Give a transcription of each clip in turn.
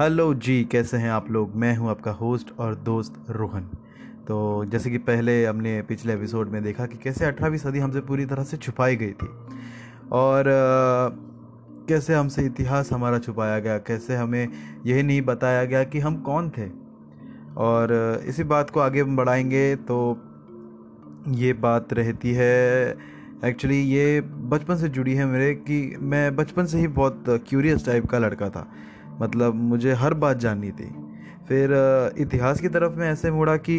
Hello जी, कैसे हैं आप लोग? मैं हूँ आपका होस्ट और दोस्त रोहन। तो जैसे कि पहले हमने पिछले एपिसोड में देखा कि कैसे अठारहवीं सदी हमसे पूरी तरह से छुपाई गई थी। और कैसे हमसे इतिहास हमारा छुपाया गया, कैसे हमें यही नहीं बताया गया कि हम कौन थे। और, इसी बात को आगे हम बढ़ाएँगे तो ये बात रहती है, एक्चुअली ये बचपन से जुड़ी है मेरे, कि मैं बचपन से ही बहुत क्यूरियस टाइप का लड़का था। मतलब मुझे हर बात जाननी थी। फिर इतिहास की तरफ़ मैं ऐसे मुड़ा कि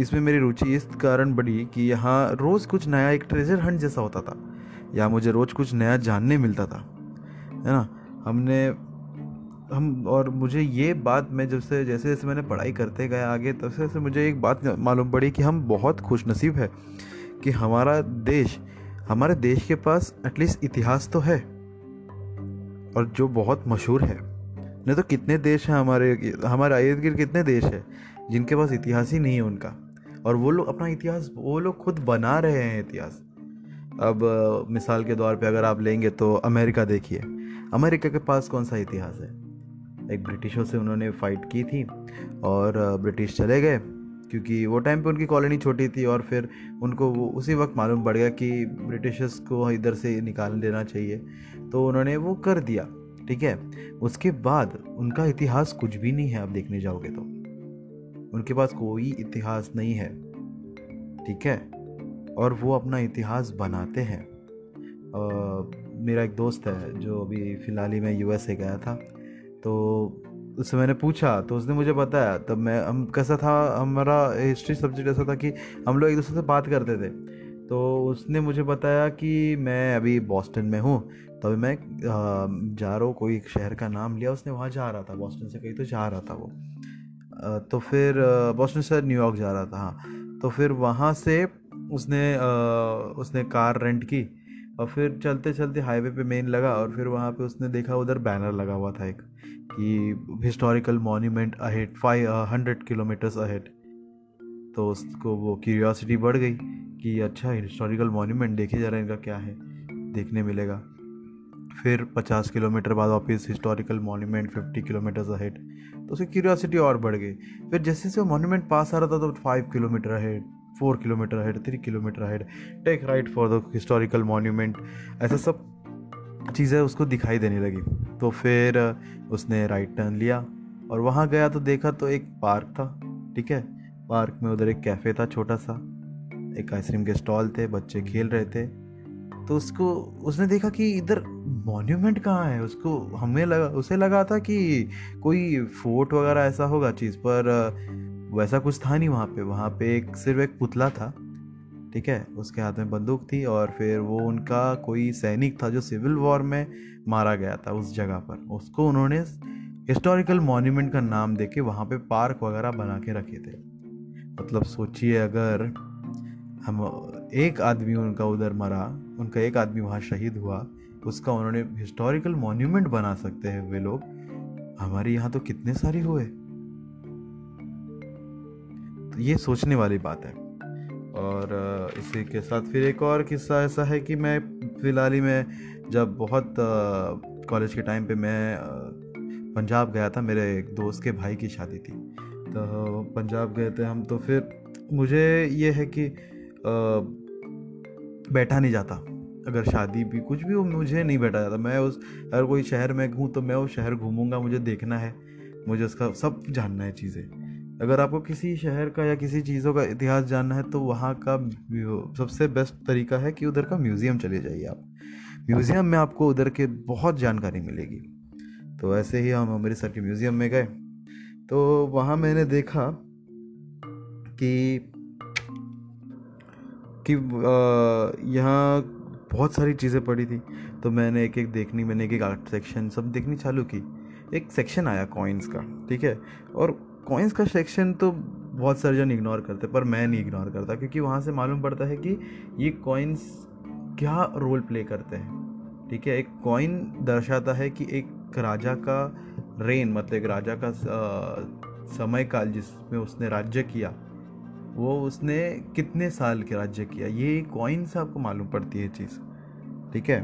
इसमें मेरी रुचि इस कारण बढ़ी कि यहाँ रोज़ कुछ नया एक ट्रेजर हंट जैसा होता था, या मुझे रोज़ कुछ नया जानने मिलता था, है ना? हमने, हम, और मुझे ये बात मैं जब से, जैसे जैसे मैंने पढ़ाई करते गया आगे, तब से मुझे एक बात मालूम पड़ी कि हम बहुत खुश नसीब है कि हमारा देश, हमारे देश के पास एटलीस्ट इतिहास तो है। और जो बहुत मशहूर है। नहीं तो कितने देश हैं हमारे हमारे इर्द गिर्द कितने देश हैं, जिनके पास इतिहास ही नहीं है उनका। और वो लोग अपना इतिहास, वो लोग खुद बना रहे हैं इतिहास। अब, मिसाल के तौर पे अगर आप लेंगे तो अमेरिका देखिए। अमेरिका के पास कौन सा इतिहास है? एक ब्रिटिशों से उन्होंने फाइट की थी और, ब्रिटिश चले गए। क्योंकि वो टाइम पे उनकी कॉलोनी छोटी थी और फिर उनको वो उसी वक्त मालूम पड़ गया कि ब्रिटिशर्स को इधर से निकाल देना चाहिए। तो उन्होंने वो कर दिया, ठीक है? उसके बाद उनका इतिहास कुछ भी नहीं है, आप देखने जाओगे तो। उनके पास कोई इतिहास नहीं है, ठीक है? और वो अपना इतिहास बनाते हैं। मेरा एक दोस्त है जो अभी फ़िलहाल ही मैं यूएसए गया था तो उससे मैंने पूछा तो उसने मुझे बताया, तब मैं, हम कैसा था, हमारा हिस्ट्री सब्जेक्ट ऐसा था कि हम लोग एक दूसरे से बात करते थे। तो उसने मुझे बताया कि मैं अभी बॉस्टन में हूँ तो अभी मैं जा रहा हूँ कोई एक शहर का नाम लिया, उसने वहाँ जा रहा था बॉस्टन से कहीं तो जा रहा था वो। तो फिर बॉस्टन से न्यूयॉर्क जा रहा था हाँ। तो फिर वहाँ से उसने उसने कार रेंट की, और फिर चलते चलते हाईवे पे मेन लगा, और फिर वहाँ पे उसने देखा उधर बैनर लगा हुआ था एक। कि historical monument ahead five hundred kilometres ahead तो उसको वो क्यूरियोसिटी बढ़ गई कि अच्छा हिस्टोरिकल मॉन्यूमेंट देखे जा रहे हैं इनका क्या है? देखने मिलेगा। फिर 50 किलोमीटर बाद वापस हिस्टोरिकल मॉन्यूमेंट 50 किलोमीटर्स अहेड तो उसकी क्यूरियोसिटी और बढ़ गई। फिर जैसे जैसे वो मॉन्यूमेंट पास आ रहा था तो five kilometre ahead four kilometre ahead three kilometre ahead take right for the historical monument ऐसा सब चीज़ें उसको दिखाई देने लगी। तो फिर उसने राइट टर्न लिया और वहाँ गया तो देखा तो एक पार्क था, ठीक है? पार्क में उधर एक कैफ़े था, छोटा सा। एक आइसक्रीम के स्टॉल थे, बच्चे खेल रहे थे। तो उसको, उसने देखा कि इधर मॉन्यूमेंट कहाँ है? उसको, हमें लगा, उसे लगा था कि कोई फोर्ट वगैरह ऐसा होगा, चीज़ पर, वैसा कुछ था नहीं वहाँ पे। वहाँ पे एक, सिर्फ़ एक पुतला था। ठीक है? उसके हाथ में बंदूक थी और फिर वो उनका कोई सैनिक था जो सिविल वॉर में मारा गया था उस जगह पर। उसको उन्होंने हिस्टोरिकल मॉन्यूमेंट का नाम दे के वहाँ पर पार्क वगैरह बना के रखे थे। मतलब सोचिए अगर हम एक आदमी उनका उधर मरा, उनका एक आदमी वहाँ शहीद हुआ उसका उन्होंने हिस्टोरिकल मॉन्यूमेंट बना सकते हैं वे लोग। हमारे यहाँ तो कितने सारे हुए। तो ये सोचने वाली बात है। और इसी के साथ फिर एक और किस्सा ऐसा है कि मैं फ़िलहाल ही में जब बहुत कॉलेज के टाइम पे मैं पंजाब गया था, मेरे एक दोस्त के भाई की शादी थी। तो पंजाब गए थे हम तो फिर मुझे ये है कि बैठा नहीं जाता। अगर शादी भी कुछ भी हो, मुझे नहीं बैठा जाता। मैं उस अगर कोई शहर में हूँ तो मैं उस शहर घूमूँगा, मुझे देखना है। मुझे उसका सब जानना है चीज़ें। अगर आपको किसी शहर का या किसी चीज़ों का इतिहास जानना है तो वहाँ का सबसे बेस्ट तरीका है कि उधर का म्यूज़ियम चले जाइए आप। म्यूज़ियम में आपको उधर के बहुत जानकारी मिलेगी। तो ऐसे ही हम अमृतसर के म्यूज़ियम में गए। तो वहाँ मैंने देखा कि कि यहाँ बहुत सारी चीज़ें पड़ी थी। तो मैंने एक एक देखनी, मैंने एक एक आर्ट सेक्शन सब देखनी चालू की। एक सेक्शन आया कॉइन्स का, ठीक है? और कॉइन्स का सेक्शन तो बहुत सारे जन इग्नोर करते, पर मैं नहीं इग्नोर करता, क्योंकि वहाँ से मालूम पड़ता है कि ये कॉइन्स क्या रोल प्ले करते हैं। ठीक है, एक कॉइन दर्शाता है कि एक राजा का रेन मतलब एक राजा का समय काल जिसमें उसने राज्य किया, वो उसने कितने साल के राज्य किया, ये कॉइन से आपको मालूम पड़ती है चीज़। ठीक है?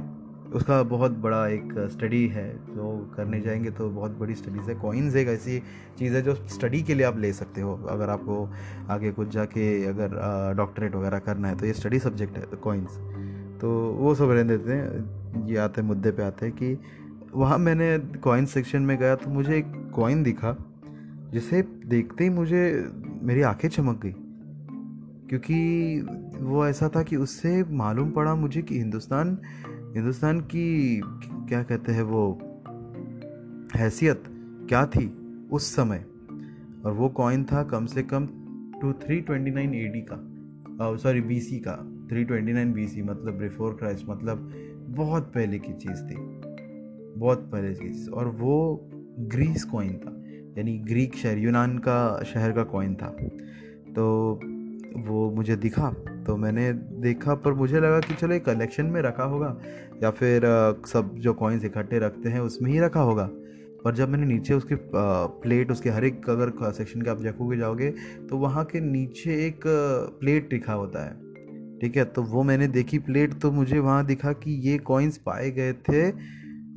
उसका बहुत बड़ा एक स्टडी है। जो करने जाएँगे तो बहुत बड़ी स्टडीज़ है। कॉइन्स एक ऐसी चीज़ है जो स्टडी के लिए आप ले सकते हो। अगर आपको आगे कुछ जाके अगर डॉक्टरेट वगैरह करना है तो ये स्टडी सब्जेक्ट है कॉइन्स तो वो सब रहने देते हैं। ये आते मुद्दे पे आते हैं कि वहाँ मैंने कॉइन सेक्शन में गया तो मुझे एक कॉइन दिखा, जिसे देखते ही मुझे मेरी आँखें चमक गई। क्योंकि वो ऐसा था कि उससे मालूम पड़ा मुझे कि हिंदुस्तान हिंदुस्तान की क्या कहते हैं वो हैसियत क्या थी उस समय? और वो कॉइन था कम से कम two three twenty nine A D का सॉरी बी सी का। Three twenty nine B C मतलब बिफोर क्राइस्ट मतलब बहुत पहले की चीज़ थी। बहुत पहले की चीज़। और वो ग्रीस कॉइन था। यानी ग्रीक शहर, यूनान का शहर का कॉइन था। तो वो मुझे दिखा। तो मैंने देखा, पर मुझे लगा कि चलो कलेक्शन में रखा होगा, या फिर सब जो कॉइन्स इकट्ठे रखते हैं उसमें ही रखा होगा। पर जब मैंने नीचे उसके प्लेट उसके हर एक अगर सेक्शन के आप देखोगे जाओगे तो वहाँ के नीचे एक प्लेट लिखा होता है। ठीक है तो वो मैंने देखी प्लेट तो मुझे वहाँ दिखा कि ये कॉइन्स पाए गए थे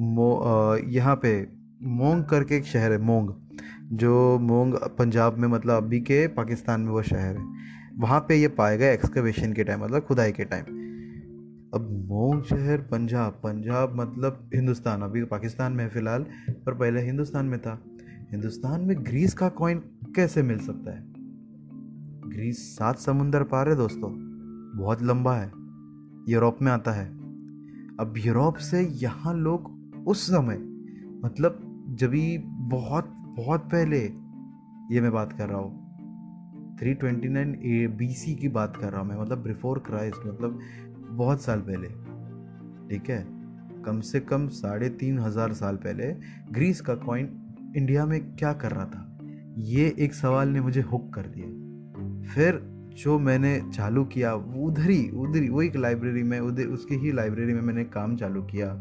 मो यहाँ पे, मोंग करके एक शहर है, मोंग, जो मोंग पंजाब में मतलब अभी के पाकिस्तान में वो शहर है। वहाँ पे ये पाए गए एक्सकवेशन के टाइम मतलब खुदाई के टाइम अब मोंग शहर पंजाब पंजाब मतलब हिंदुस्तान। अभी पाकिस्तान में है फ़िलहाल, पर पहले हिंदुस्तान में था। हिंदुस्तान में ग्रीस का कॉइन कैसे मिल सकता है? ग्रीस सात समुंदर पार है दोस्तों। बहुत लंबा है। यूरोप में आता है। अब यूरोप से यहाँ लोग उस समय मतलब जब बहुत बहुत पहले ये मैं बात कर रहा हूँ three twenty nine A B C की बात कर रहा हूँ मैं मतलब बिफोर क्राइस्ट मतलब बहुत साल पहले, ठीक है? कम से कम साढ़े तीन हज़ार साल पहले ग्रीस का कॉइन इंडिया में क्या कर रहा था? ये एक सवाल ने मुझे हुक कर दिया। फिर जो मैंने चालू किया, उधर ही उधर ही वही लाइब्रेरी में, उधर, उसकी ही लाइब्रेरी में मैंने काम चालू किया।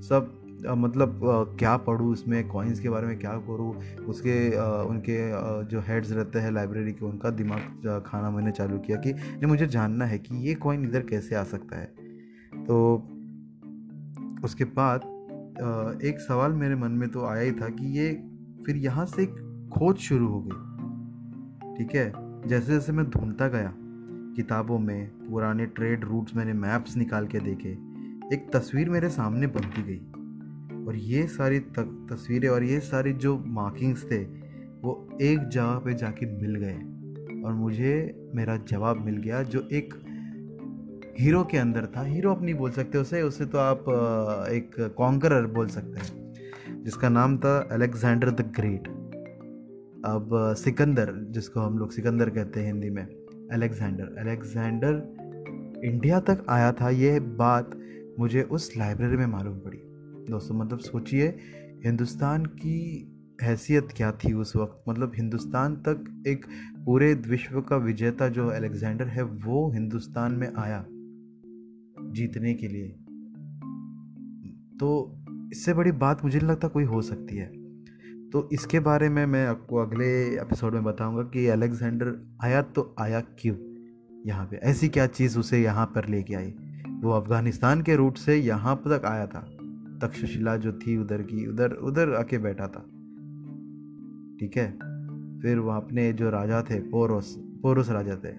सब मतलब क्या पढ़ूँ इसमें कॉइन्स के बारे में क्या करूँ? उसके उनके जो हेड्स रहते हैं लाइब्रेरी के, उनका दिमाग खाना मैंने चालू किया कि नहीं मुझे जानना है कि ये कॉइन इधर कैसे आ सकता है। तो उसके बाद एक सवाल मेरे मन में तो आया ही था कि ये फिर यहाँ से खोज शुरू हो गई। ठीक है? जैसे जैसे मैं ढूंढता गया, किताबों में, पुराने ट्रेड रूट्स मैंने मैप्स निकाल के देखे, एक तस्वीर मेरे सामने बनती गई। और ये सारी तक, तस्वीरें और ये सारी जो मार्किंग्स थे, वो एक जगह पे जाके मिल गए। और मुझे मेरा जवाब मिल गया, जो एक हीरो के अंदर था। हीरो आप नहीं बोल सकते उसे उसे तो आप एक कॉन्करर बोल सकते हैं, जिसका नाम था अलेक्जेंडर द ग्रेट अब सिकंदर, जिसको हम लोग सिकंदर कहते हैं हिंदी में अलेक्जेंडर अलेक्जेंडर इंडिया तक आया था ये बात मुझे उस लाइब्रेरी में मालूम पड़ी। दोस्तों मतलब सोचिए, हिंदुस्तान की हैसियत क्या थी उस वक्त? मतलब हिंदुस्तान तक एक पूरे विश्व का विजेता जो अलेक्जेंडर है, वो हिंदुस्तान में आया जीतने के लिए। तो इससे बड़ी बात मुझे नहीं लगता कोई हो सकती है। तो इसके बारे में मैं आपको अगले एपिसोड में बताऊँगा कि अलेक्जेंडर आया तो आया क्यों? यहाँ पे ऐसी क्या चीज़ उसे यहाँ पर लेके आई? वो अफ़गानिस्तान के रूट से यहाँ तक आया था। तक्षशिला जो थी उधर की, उधर उधर आके बैठा था। ठीक है? फिर वहाँ अपने जो राजा थे, पोरोस पोरोस राजा थे,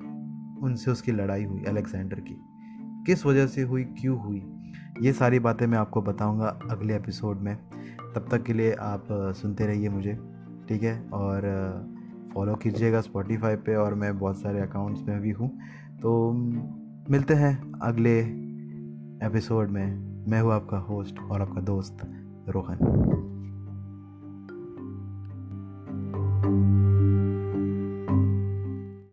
उनसे उसकी लड़ाई हुई, अलेक्जेंडर की। किस वजह से हुई, क्यों हुई? ये सारी बातें मैं आपको बताऊँगा अगले एपिसोड में। तब तक के लिए आप सुनते रहिए मुझे। ठीक है? और फॉलो कीजिएगा स्पॉटिफाई पे और मैं बहुत सारे अकाउंट्स में भी हूँ। तो मिलते हैं अगले एपिसोड में। मैं हूँ आपका होस्ट और आपका दोस्त रोहन।